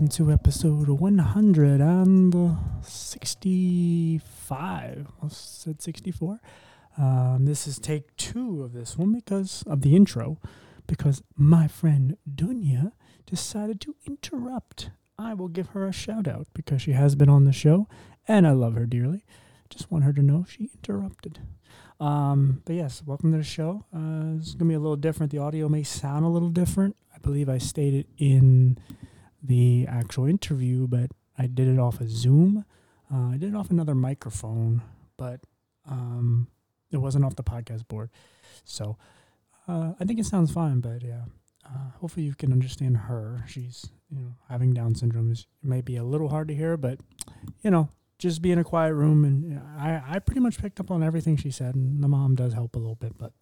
Welcome to episode 165. I said 64. Um, this is take two of this one because of the intro, because my friend Dunya decided to interrupt. I will give her a shout out because she has been on the show and I love her dearly. Just want her to know she interrupted. Um, but yes, welcome to the show. Uh, it's gonna be a little different. The audio may sound a little different. I believe I stated in the actual interview, but I did it off of Zoom. Uh, I did it off another microphone, but um, it wasn't off the podcast board. So uh, I think it sounds fine. But yeah, uh, hopefully you can understand her. She's you know having Down syndrome is it may be a little hard to hear, but you know just be in a quiet room and I, I pretty much picked up on everything she said and the mom does help a little bit but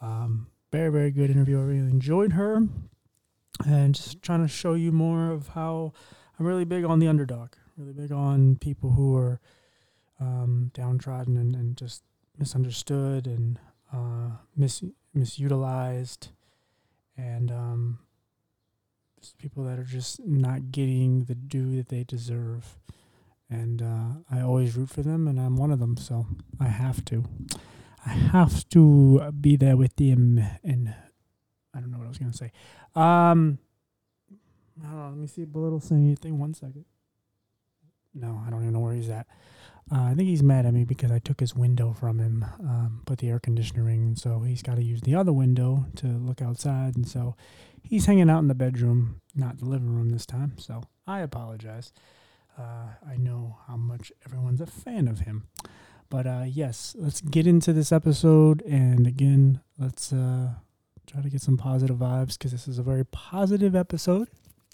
um, very very good interview i really enjoyed her and just trying to show you more of how i'm really big on the underdog really big on people who are um, downtrodden and, and just misunderstood and uh, mis- misutilized and um, people that are just not getting the due that they deserve and uh, I always root for them, and I'm one of them. So I have to, I have to be there with them. And I don't know what I was gonna say. Um, hold on, let me see if Belittle saying anything. One second. No, I don't even know where he's at. Uh, I think he's mad at me because I took his window from him, um, put the air conditioning, and so he's got to use the other window to look outside, and so he's hanging out in the bedroom, not the living room this time. So I apologize. Uh, I know how much everyone's a fan of him. But uh, yes, let's get into this episode. And again, let's uh, try to get some positive vibes because this is a very positive episode.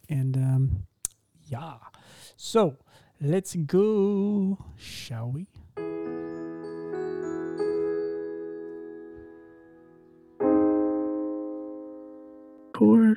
And um, yeah. So let's go, shall we? Poor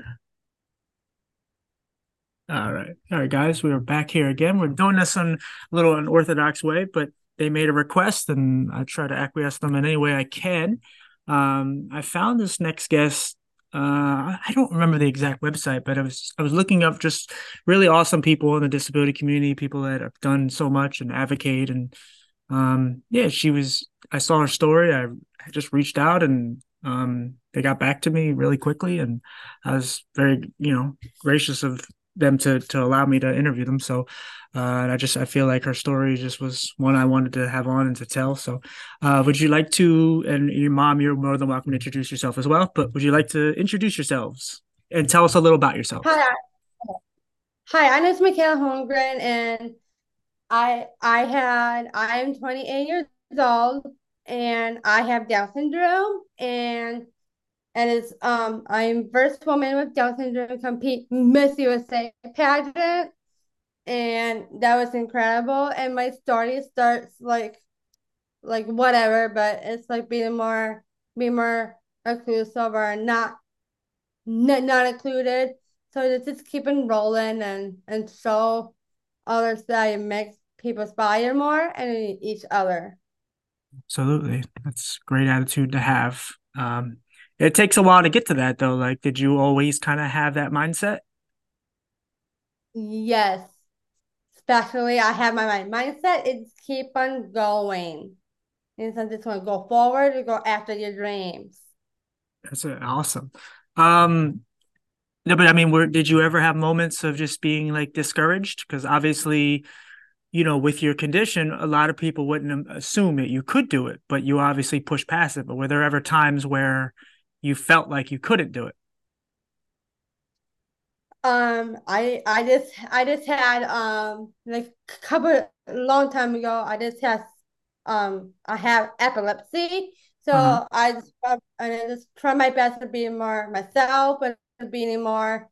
all right. All right, guys, we are back here again. We're doing this in a little unorthodox way, but they made a request and I try to acquiesce them in any way I can. Um, I found this next guest. Uh, I don't remember the exact website, but I was I was looking up just really awesome people in the disability community, people that have done so much and advocate. And um, yeah, she was. I saw her story. I, I just reached out and um, they got back to me really quickly, and I was very you know gracious of them to to allow me to interview them. So, uh, and I just I feel like her story just was one I wanted to have on and to tell. So, uh, would you like to? And your mom, you're more than welcome to introduce yourself as well. But would you like to introduce yourselves and tell us a little about yourself? Hi, hi. I'm Mikayla Holmgren, and I I had I'm 28 years old, and I have Down syndrome, and and it's um I'm first woman with Down syndrome compete Miss USA pageant, and that was incredible. And my story starts like like whatever, but it's like being more being more inclusive or not not, not included. So it's just keeping rolling and and show others that it makes people aspire more and each other. Absolutely, that's great attitude to have. Um, it takes a while to get to that though. Like, did you always kind of have that mindset? Yes. Especially I have my mind mindset, is keep on going. And so just want to go forward and go after your dreams. That's awesome. Um no, but I mean, were did you ever have moments of just being like discouraged? Because obviously, you know, with your condition, a lot of people wouldn't assume that you could do it, but you obviously push past it. But were there ever times where you felt like you couldn't do it? Um, I I just I just had um like a couple long time ago I just had um I have epilepsy so uh-huh. I just I just try my best to be more myself and being more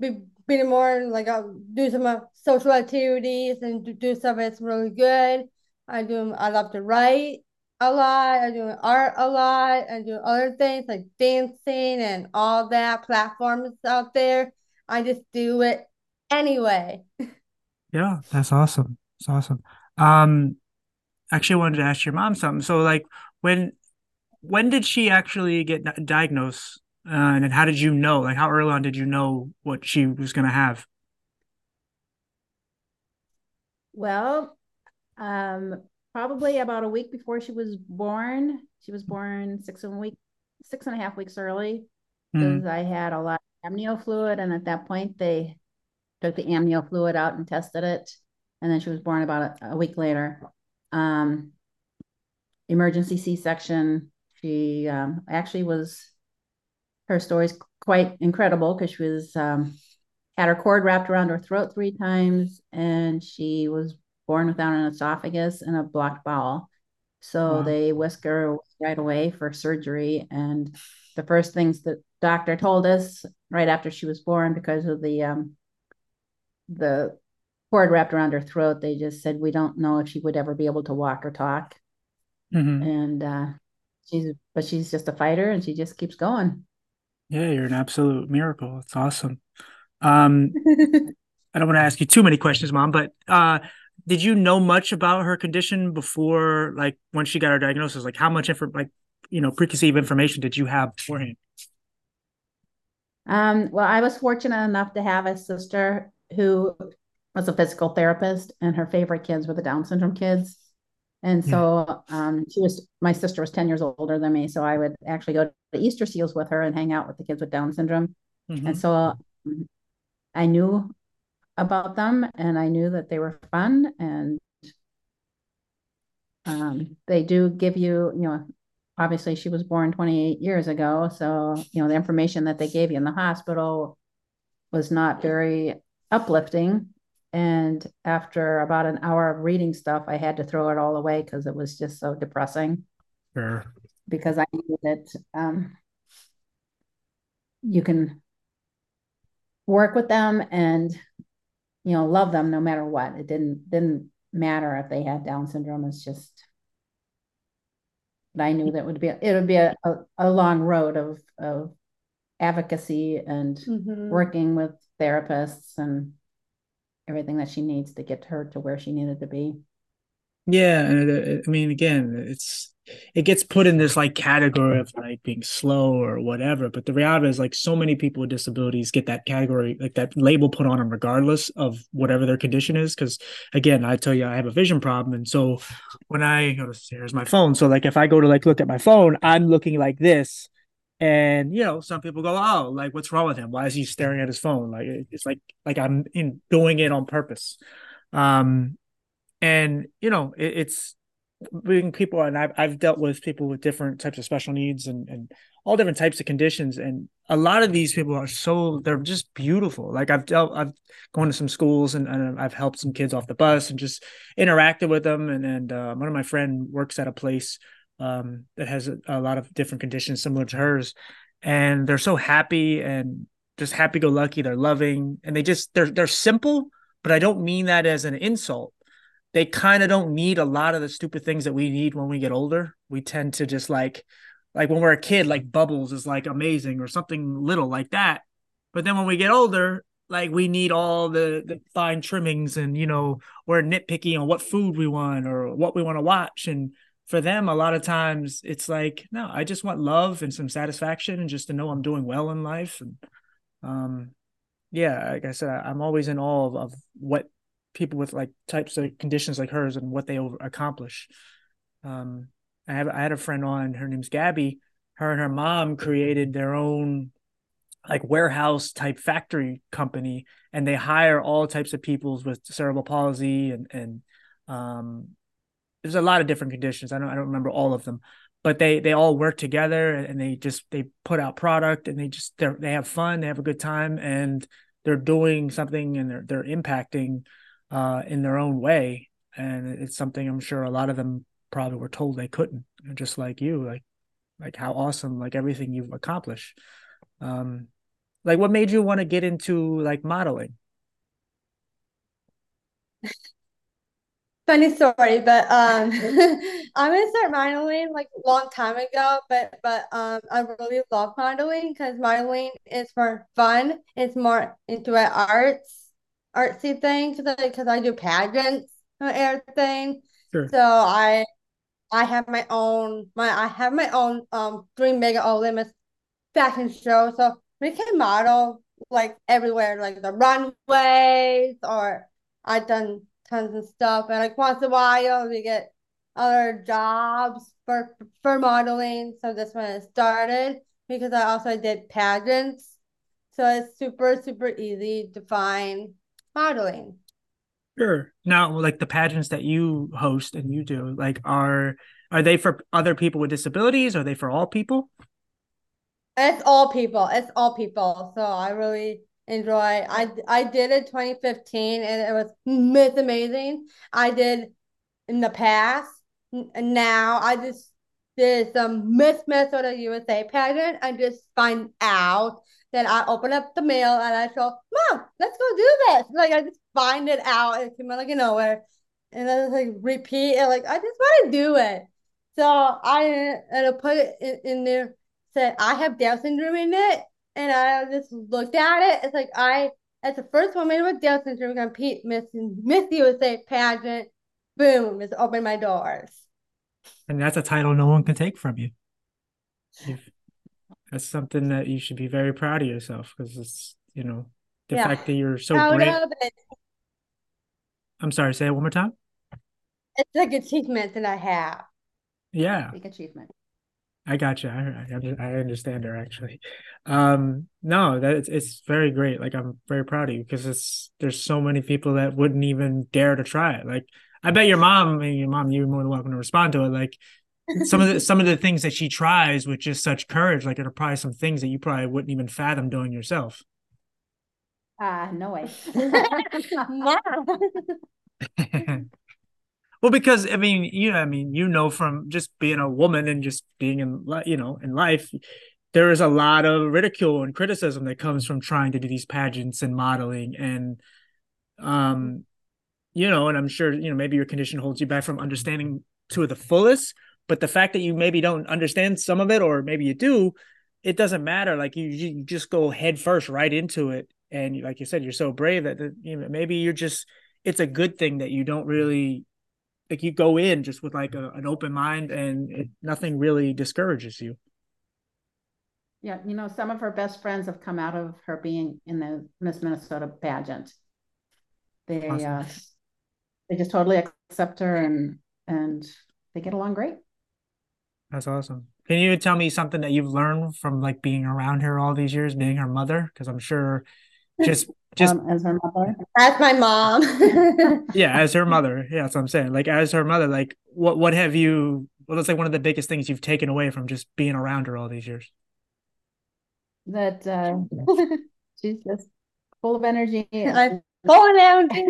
be being more like I'll uh, do some uh, social activities and do stuff that's really good. I do I love to write a lot. I'm doing art a lot. I'm doing other things like dancing and all that platforms out there. I just do it anyway. Yeah, that's awesome. It's awesome. Um, actually, I wanted to ask your mom something. So, like, when when did she actually get diagnosed Uh, and how did you know? Like, how early on did you know what she was going to have? Well, um, probably about a week before she was born. She was born six and week, six and a half weeks early because mm. I had a lot of amnio fluid, and at that point they took the amnio fluid out and tested it, and then she was born about a, a week later. Um, emergency C-section. She um, actually was. Her story's quite incredible because she was um, had her cord wrapped around her throat three times, and she was born without an esophagus and a blocked bowel. So wow. they whisk her right away for surgery. And the first things the doctor told us right after she was born, because of the um, the cord wrapped around her throat, they just said we don't know if she would ever be able to walk or talk. Mm-hmm. And uh, she's but she's just a fighter, and she just keeps going. Yeah, you're an absolute miracle. It's awesome. Um, I don't want to ask you too many questions, mom, but uh, did you know much about her condition before, like when she got her diagnosis? Like, how much info, like you know, preconceived information did you have beforehand? Um, well, I was fortunate enough to have a sister who was a physical therapist, and her favorite kids were the Down syndrome kids. And so um, she was my sister was 10 years older than me. So I would actually go to Easter seals with her and hang out with the kids with Down syndrome. Mm-hmm. And so um, I knew about them and I knew that they were fun and um, they do give you, you know, obviously she was born 28 years ago. So, you know, the information that they gave you in the hospital was not very uplifting. And after about an hour of reading stuff, I had to throw it all away because it was just so depressing. Sure. Because I knew that um, you can work with them and you know love them no matter what. It didn't didn't matter if they had down syndrome. It's just but i knew that would be it would be a, a, a long road of of advocacy and mm-hmm. working with therapists and everything that she needs to get her to where she needed to be. Yeah and i mean again it's it gets put in this like category of like being slow or whatever. But the reality is like so many people with disabilities get that category, like that label put on them regardless of whatever their condition is. Cause again, I tell you, I have a vision problem. And so when I go to here's my phone. So like if I go to like look at my phone, I'm looking like this. And you know, some people go, "Oh, like what's wrong with him? Why is he staring at his phone?" Like it's like like I'm in doing it on purpose. Um, and you know, it, it's being people and I've, I've dealt with people with different types of special needs and, and all different types of conditions and a lot of these people are so they're just beautiful. Like i've dealt i've gone to some schools and, and i've helped some kids off the bus and just interacted with them and and uh, one of my friend works at a place um, that has a, a lot of different conditions similar to hers and they're so happy and just happy go lucky they're loving and they just they're they're simple but i don't mean that as an insult they kind of don't need a lot of the stupid things that we need when we get older. We tend to just like like when we're a kid, like bubbles is like amazing or something little like that. But then when we get older, like we need all the, the fine trimmings and you know, we're nitpicky on what food we want or what we want to watch. And for them, a lot of times it's like, no, I just want love and some satisfaction and just to know I'm doing well in life. And um yeah, like I said, I'm always in awe of, of what people with like types of conditions like hers and what they over- accomplish. Um, I have I had a friend on. Her name's Gabby. Her and her mom created their own like warehouse type factory company, and they hire all types of people with cerebral palsy and and um, there's a lot of different conditions. I don't I don't remember all of them, but they they all work together and they just they put out product and they just they they have fun, they have a good time, and they're doing something and they're they're impacting uh, in their own way. And it's something I'm sure a lot of them probably were told they couldn't, just like you, like like how awesome, like everything you've accomplished. Um, like what made you want to get into like modeling? Funny story, but um, I'm gonna start modeling like a long time ago, but but um, I really love modeling because modeling is more fun. It's more into arts artsy thing because I, cause I do pageants and everything. Sure. So I I have my own my I have my own um Dream Mega Limits fashion show. So we can model like everywhere, like the runways, or I've done tons of stuff. And like once in a while, we get other jobs for for modeling. So this one has started because I also did pageants. So it's super, super easy to find modeling. Sure. Now, like the pageants that you host and you do, like are are they for other people with disabilities? Are they for all people? It's all people. It's all people. So I really enjoy. I I did it 2015 and it was myth amazing. I did in the past. Now I just did some Miss Minnesota USA pageant. I just find out that I open up the mail and I show, Mom, let's go do this. Like I just find it out. It came out like nowhere. And I just like repeat it. Like I just want to do it. So I and I put it in, in there, said I have Down syndrome in it. And I just looked at it. It's like I as the first woman with Down syndrome compete Miss Miss USA pageant. Boom, it's opened my doors. And that's a title no one can take from you. You've, that's something that you should be very proud of yourself because it's, you know, the yeah. fact that you're so proud brave. I'm sorry, say it one more time. It's like achievement that I have. Yeah. Big achievement. I got you. I, I, I understand her actually. Um, no, that it's, it's very great. Like I'm very proud of you because it's there's so many people that wouldn't even dare to try it. Like I bet your mom, I mean, your mom, you're more than welcome to respond to it. Like some of the some of the things that she tries with just such courage, like it are probably some things that you probably wouldn't even fathom doing yourself. Ah, uh, no way. well, because I mean, you know, I mean, you know, from just being a woman and just being in, you know, in life, there is a lot of ridicule and criticism that comes from trying to do these pageants and modeling and um you know, and I'm sure, you know, maybe your condition holds you back from understanding to the fullest, but the fact that you maybe don't understand some of it, or maybe you do, it doesn't matter. Like you, you just go head first right into it. And like you said, you're so brave that, you know, maybe you're just, it's a good thing that you don't really, like you go in just with like a, an open mind and it, nothing really discourages you. Yeah, you know, some of her best friends have come out of her being in the Miss Minnesota pageant. They awesome. uh, they just totally accept her and and they get along great. That's awesome. Can you tell me something that you've learned from like being around her all these years, being her mother? Because I'm sure just just um, as her mother, as my mom. yeah, as her mother. Yeah, that's what I'm saying. Like as her mother, like what what have you? What is like one of the biggest things you've taken away from just being around her all these years? That uh, she's just full of energy. I'm full of energy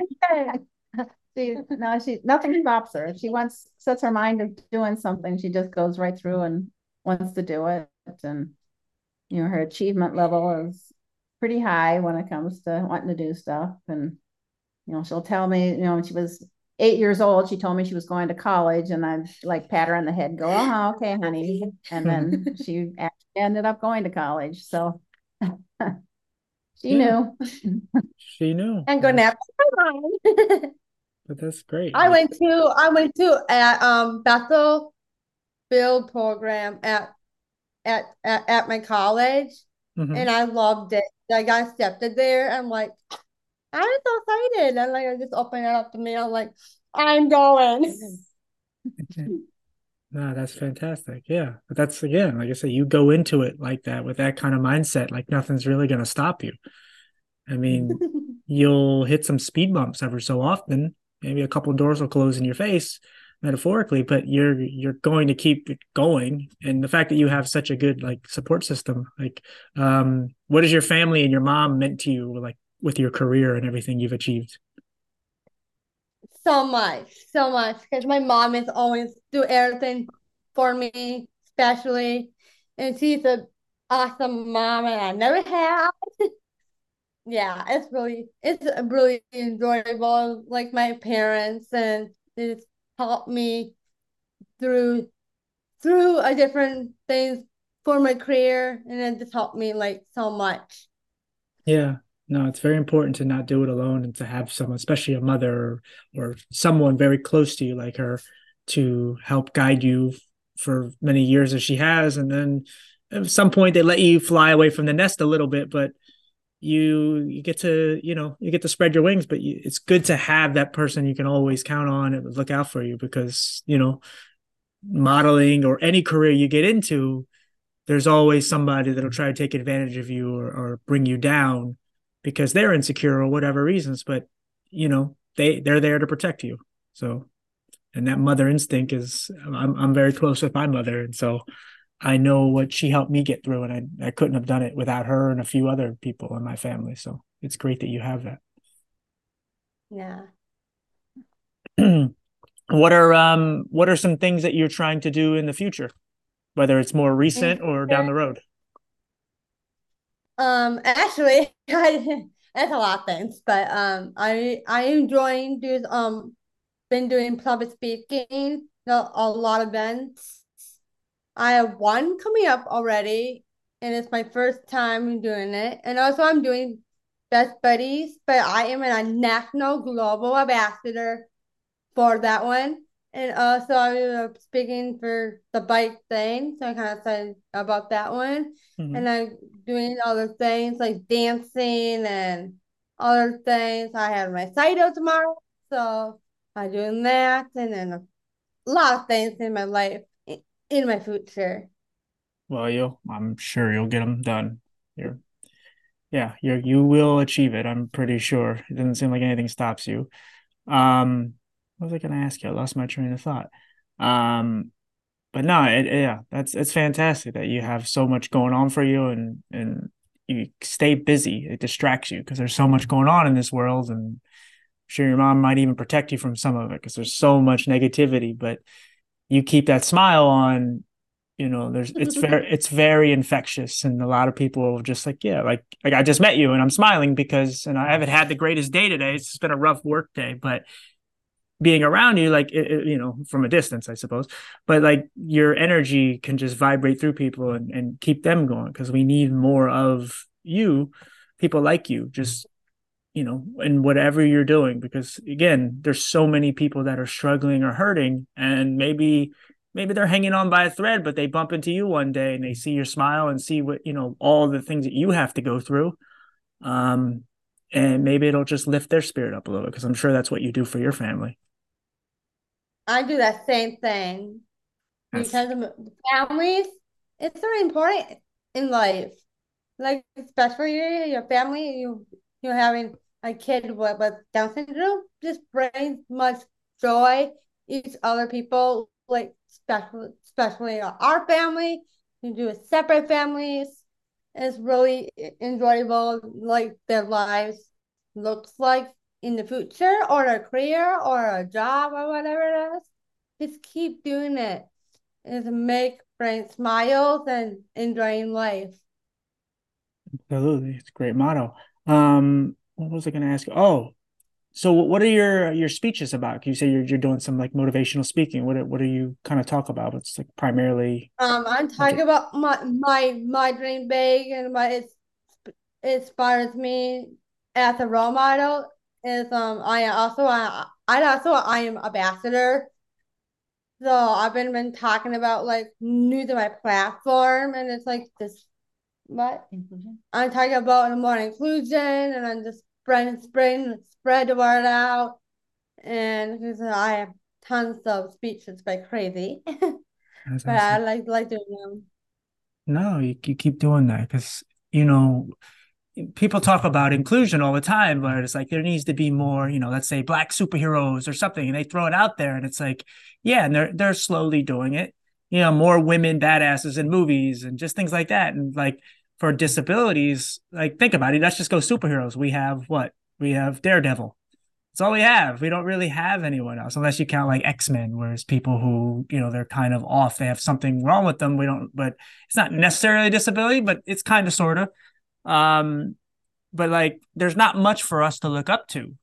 she no, she nothing stops her. If she wants sets her mind to doing something, she just goes right through and wants to do it. And you know, her achievement level is pretty high when it comes to wanting to do stuff. And you know, she'll tell me, you know, when she was eight years old, she told me she was going to college, and I'd like pat her on the head, go, "Oh, okay, honey." And then she actually ended up going to college. So she knew. she knew. And go nap. But that's great. I went to I went to at um Bethel Build program at at at, at my college, mm-hmm. and I loved it. I got accepted there. I'm like, I'm so excited. And like I just opened it up to me. I'm like, I'm going. No, that's fantastic. Yeah. But that's again, like I said, you go into it like that with that kind of mindset, like nothing's really gonna stop you. I mean, you'll hit some speed bumps ever so often, maybe a couple doors will close in your face metaphorically but you're you're going to keep going. And the fact that you have such a good like support system like um what your family and your mom meant to you like with your career and everything you've achieved? So much so much because my mom is always do everything for me especially and she's a awesome mom and i never have yeah, it's really it's really enjoyable. Like my parents and it's helped me through through a different things for my career and it just helped me like so much. Yeah. No, it's very important to not do it alone and to have someone, especially a mother or, or someone very close to you like her to help guide you for many years as she has and then at some point they let you fly away from the nest a little bit, but you you get to you know you get to spread your wings but you, it's good to have that person you can always count on and look out for you because you know modeling or any career you get into there's always somebody that'll try to take advantage of you or, or bring you down because they're insecure or whatever reasons but you know they they're there to protect you. So and that mother instinct is i'm, I'm very close with my mother. And so i know what she helped me get through and I, I couldn't have done it without her and a few other people in my family so it's great that you have that Yeah. what are um what are some things that you're trying to do in the future whether it's more recent or down the road Um, actually, I, that's a lot of things, but um, I I am enjoying doing um, been doing public speaking, a lot of events. I have one coming up already, and it's my first time doing it. And also, I'm doing Best Buddies, but I am a national global ambassador for that one. And also, I'm speaking for the bike thing, so I kind of said about that one. Mhm. And I'm doing other things like dancing and other things. I have my Saito tomorrow, so I'm doing that, and then a lot of things in my life, i- in my future. well you i'm sure you'll get them done. You're yeah you you will achieve it i'm pretty sure. It doesn't seem like anything stops you. Um what was i going to ask you? I lost my train of thought. Um but no it, yeah that's it's fantastic that you have so much going on for you and and you stay busy. It distracts you because there's so much going on in this world and I'm sure your mom might even protect you from some of it because there's so much negativity but you keep that smile on you know there's it's mm-hmm. very it's very infectious. And a lot of people are just like yeah like like i just met you and i'm smiling because and i haven't had the greatest day today. It's just been a rough work day but being around you like it, it- you know from a distance i suppose but like your energy can just vibrate through people and, and keep them going because we need more of you people like you just you know in whatever you're doing because again there's so many people that are struggling or hurting and maybe maybe they're hanging on by a thread but they bump into you one day and they see your smile and see what you know all the things that you have to go through um and maybe it'll just lift their spirit up a little because i'm sure that's what you do for your family I do that same thing That's- because of families. It's very important in life, like especially your family. You you having a kid with, with Down syndrome just brings much joy. Each other people like especially especially our family. You do it separate families. It's really enjoyable, like their lives looks like in the future or a career or a job or whatever it is. Just keep doing it. Is make friends smiles and enjoying life. Absolutely, it's a great motto. Um, what was I going to ask? Oh, so what are your your speeches about? You say you're you're doing some like motivational speaking. What what do you kind of talk about? It's like primarily. Um, I'm talking about my my my dream big and my it's inspires me as a role model is um I also I I also I am ambassador. So I've been been talking about like new to my platform and it's like this what Inclusion. I'm talking about more inclusion and I'm just spreading spreading spread the word out and because I have tons of speeches like crazy. But I like like doing them. No, you, you keep doing that because you know people talk about inclusion all the time, but it's like there needs to be more, you know, let's say black superheroes or something, and they throw it out there, and it's like, yeah, and they're they're slowly doing it. You know, more women badasses in movies and just things like that. And like for disabilities, like think about it, let's just go superheroes. We have what? We have Daredevil. That's all we have. We don't really have anyone else, unless you count like X Men, whereas people who, you know, they're kind of off, they have something wrong with them. We don't, but it's not necessarily a disability, but it's kind of sort of. Um, but like there's not much for us to look up to.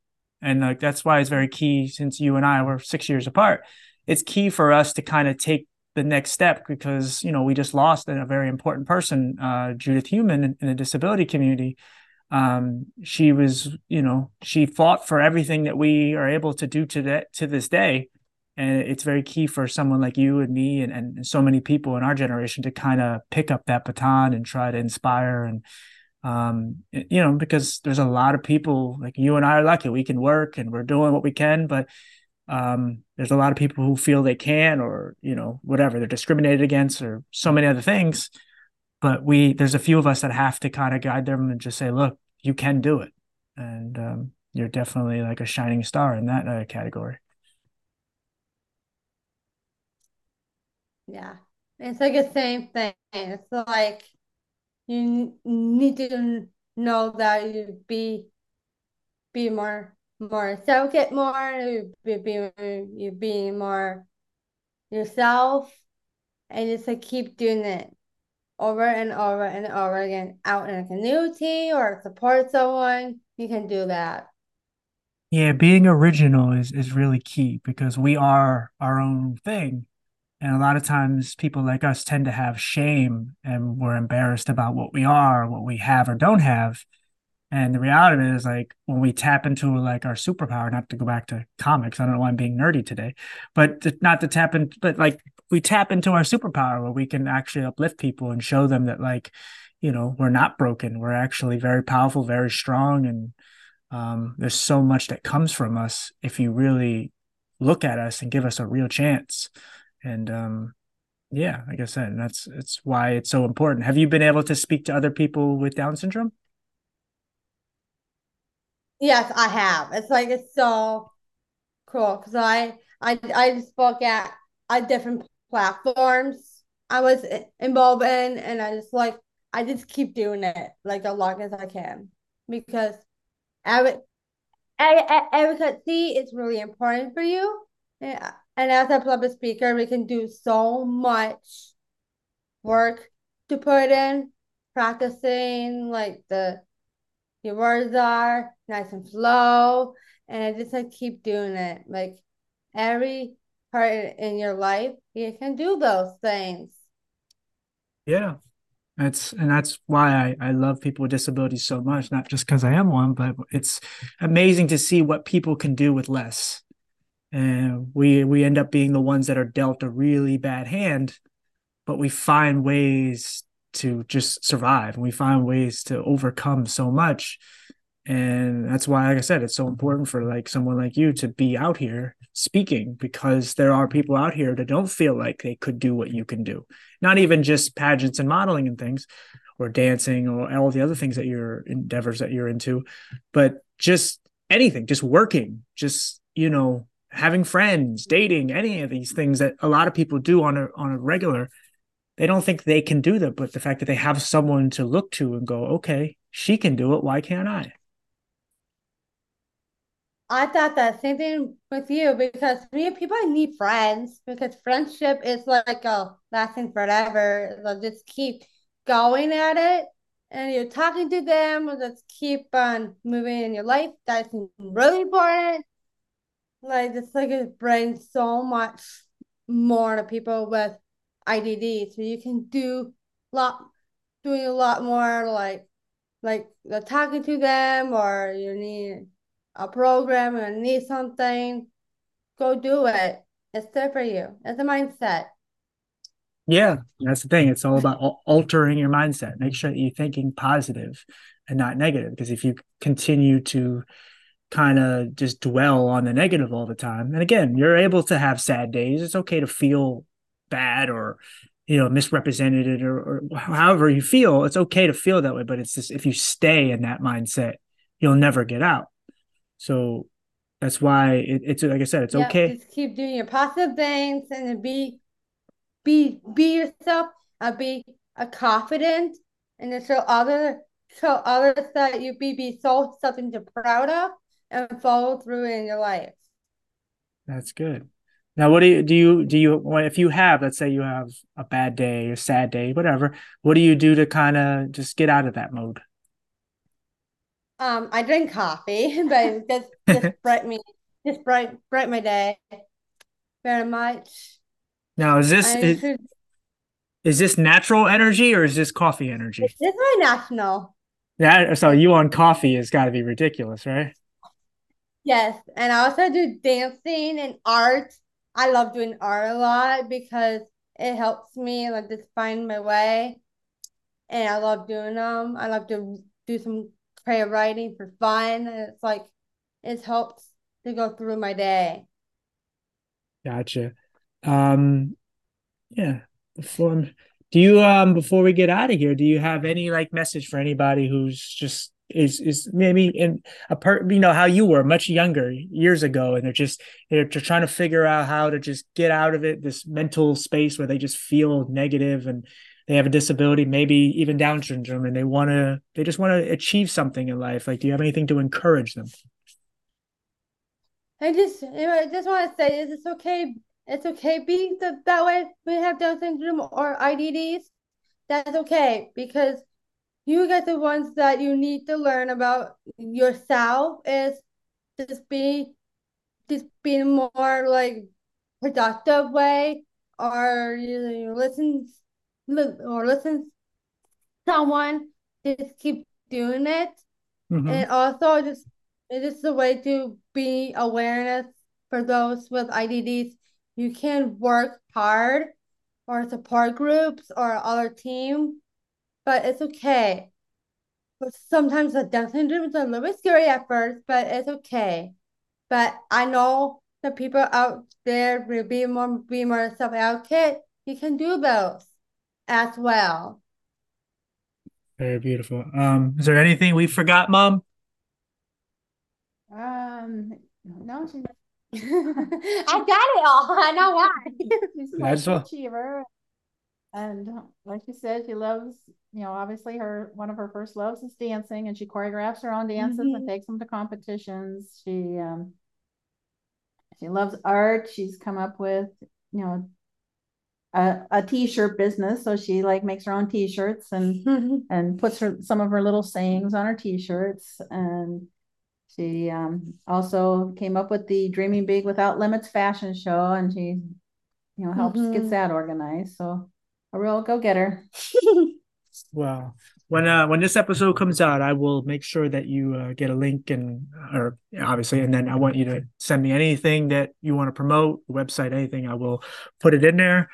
And like that's why it's very key since you and I were six years apart. It's key for us to kind of take the next step because you know we just lost a very important person, uh, Judith Heumann in, the disability community. Um, she was, you know, she fought for everything that we are able to do to that to this day, and it's very key for someone like you and me and, and so many people in our generation to kind of pick up that baton and try to inspire and um, you know because there's a lot of people like you and i are lucky we can work and we're doing what we can but um, there's a lot of people who feel they can or you know whatever they're discriminated against or so many other things but we there's a few of us that have to kind of guide them and just say look you can do it and um, you're definitely like a shining star in that uh, category Yeah. It's like the same thing. It's like you need to know that you be be more more self it more you be, you be more yourself. And just like keep doing it over and over and over again out in a community or support someone you can do that. Yeah being original is is really key because we are our own thing. And a lot of times people like us tend to have shame and we're embarrassed about what we are, what we have or don't have. And the reality is like when we tap into like our superpower, not to go back to comics, I don't know why I'm being nerdy today, but to, not to tap in, but like we tap into our superpower where we can actually uplift people and show them that like, you know, we're not broken. We're actually very powerful, very strong. And um, there's so much that comes from us if you really look at us and give us a real chance and um yeah like i said that's it's why it's so important have you been able to speak to other people with down syndrome yes i have. It's like it's so cool because i i i spoke at different platforms i was involved in and i just like i just keep doing it like as long as i can because advocacy is really important for you yeah and as a public speaker, we can do so much work to put in, practicing like the your words are nice and slow. And I just like keep doing it. Like every part in your life, you can do those things. Yeah. That's and that's why I, I love people with disabilities so much, not just because I am one, but it's amazing to see what people can do with less and we we end up being the ones that are dealt a really bad hand but we find ways to just survive and we find ways to overcome so much and that's why like i said it's so important for like someone like you to be out here speaking because there are people out here that don't feel like they could do what you can do not even just pageants and modeling and things or dancing or all the other things that your endeavors that you're into but just anything just working just you know having friends, dating, any of these things that a lot of people do on a on a regular, they don't think they can do them. But the fact that they have someone to look to and go, okay, she can do it, why can't I? I thought that same thing with you because me people need friends because friendship is like a lasting forever. So just keep going at it and you're talking to them, just keep on moving in your life. That's really important like it's like it brings so much more to people with IDD. So you can do lot doing a lot more like like talking to them or you need a program and need something, go do it. It's there for you. It's a mindset. Yeah, that's the thing. It's all about altering your mindset. Make sure that you're thinking positive and not negative. Because if you continue to kind of just dwell on the negative all the time. And again, you're able to have sad days. It's okay to feel bad or you know misrepresented or, or however you feel. It's okay to feel that way, but it's just if you stay in that mindset, you'll never get out. So that's why it, it's like I said, it's yep, okay. Just keep doing your positive things and be be be yourself. Uh, be a confident and then show other show others that you be be so something to proud of and follow through in your life. That's good. Now, what do you do? You do you if you have, let's say you have a bad day or sad day, whatever. What do you do to kind of just get out of that mode? Um, I drink coffee, but just just bright me, just bright bright my day very much. Now, is this is, should, is this natural energy or is this coffee energy? This is my national. Yeah, so you on coffee has got to be ridiculous, right? Yes, and I also do dancing and art. I love doing art a lot because it helps me like just find my way. And I love doing them. I love to do some creative writing for fun. It's like it helps to go through my day. Gotcha. Um, yeah. Before, do you um before we get out of here, do you have any like message for anybody who's just is is maybe in a part you know how you were much younger years ago and they're just they're trying to figure out how to just get out of it this mental space where they just feel negative and they have a disability maybe even down syndrome and they want to they just want to achieve something in life. Like do you have anything to encourage them? I just you know, I just want to say is it's okay it's okay being the, that way we have Down syndrome or IDDs that's okay because you get the ones that you need to learn about yourself is just be just being more like productive way or you, you listen or listen someone just keep doing it mm-hmm. and also just it's just a way to be awareness for those with IDDs you can work hard or support groups or other team but it's okay. But sometimes the Down syndrome is a little bit scary at first, but it's okay. But I know the people out there will be more be more self advocate. You can do both as well. Very beautiful. Um, is there anything we forgot, Mom? Um, no, she. I got it all. I know why. She's a achiever, and like you said, she loves you know, obviously her one of her first loves is dancing, and she choreographs her own dances mm-hmm. and takes them to competitions. She um, she loves art. She's come up with you know a, a t-shirt business, so she like makes her own t-shirts and and puts her some of her little sayings on her t-shirts and. She um, also came up with the Dreaming Big Without Limits fashion show, and she, you know, helps mm-hmm. gets that organized. So a real go getter. Well, when uh when this episode comes out, I will make sure that you uh, get a link and or obviously, and then I want you to send me anything that you want to promote, website, anything. I will put it in there.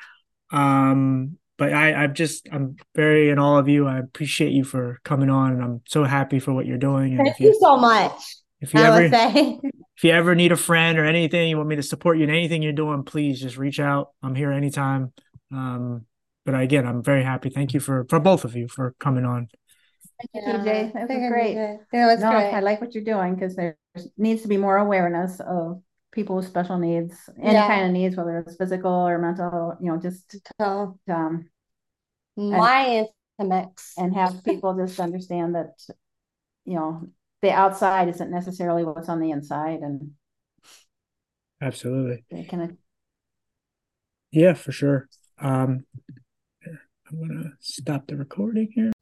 Um, but I I'm just I'm very in all of you. I appreciate you for coming on, and I'm so happy for what you're doing. And Thank you, you so much. If you I ever if you ever need a friend or anything, you want me to support you in anything you're doing, please just reach out. I'm here anytime. Um, but again, I'm very happy. Thank you for for both of you for coming on. Thank you, TJ. That was great. Yeah, was no, great. I like what you're doing because there needs to be more awareness of people with special needs, any yeah. kind of needs, whether it's physical or mental. You know, just to tell um, my is a mix, and have people just understand that you know the outside isn't necessarily what's on the inside, and absolutely, they can. Yeah, for sure. Um, I'm going to stop the recording here.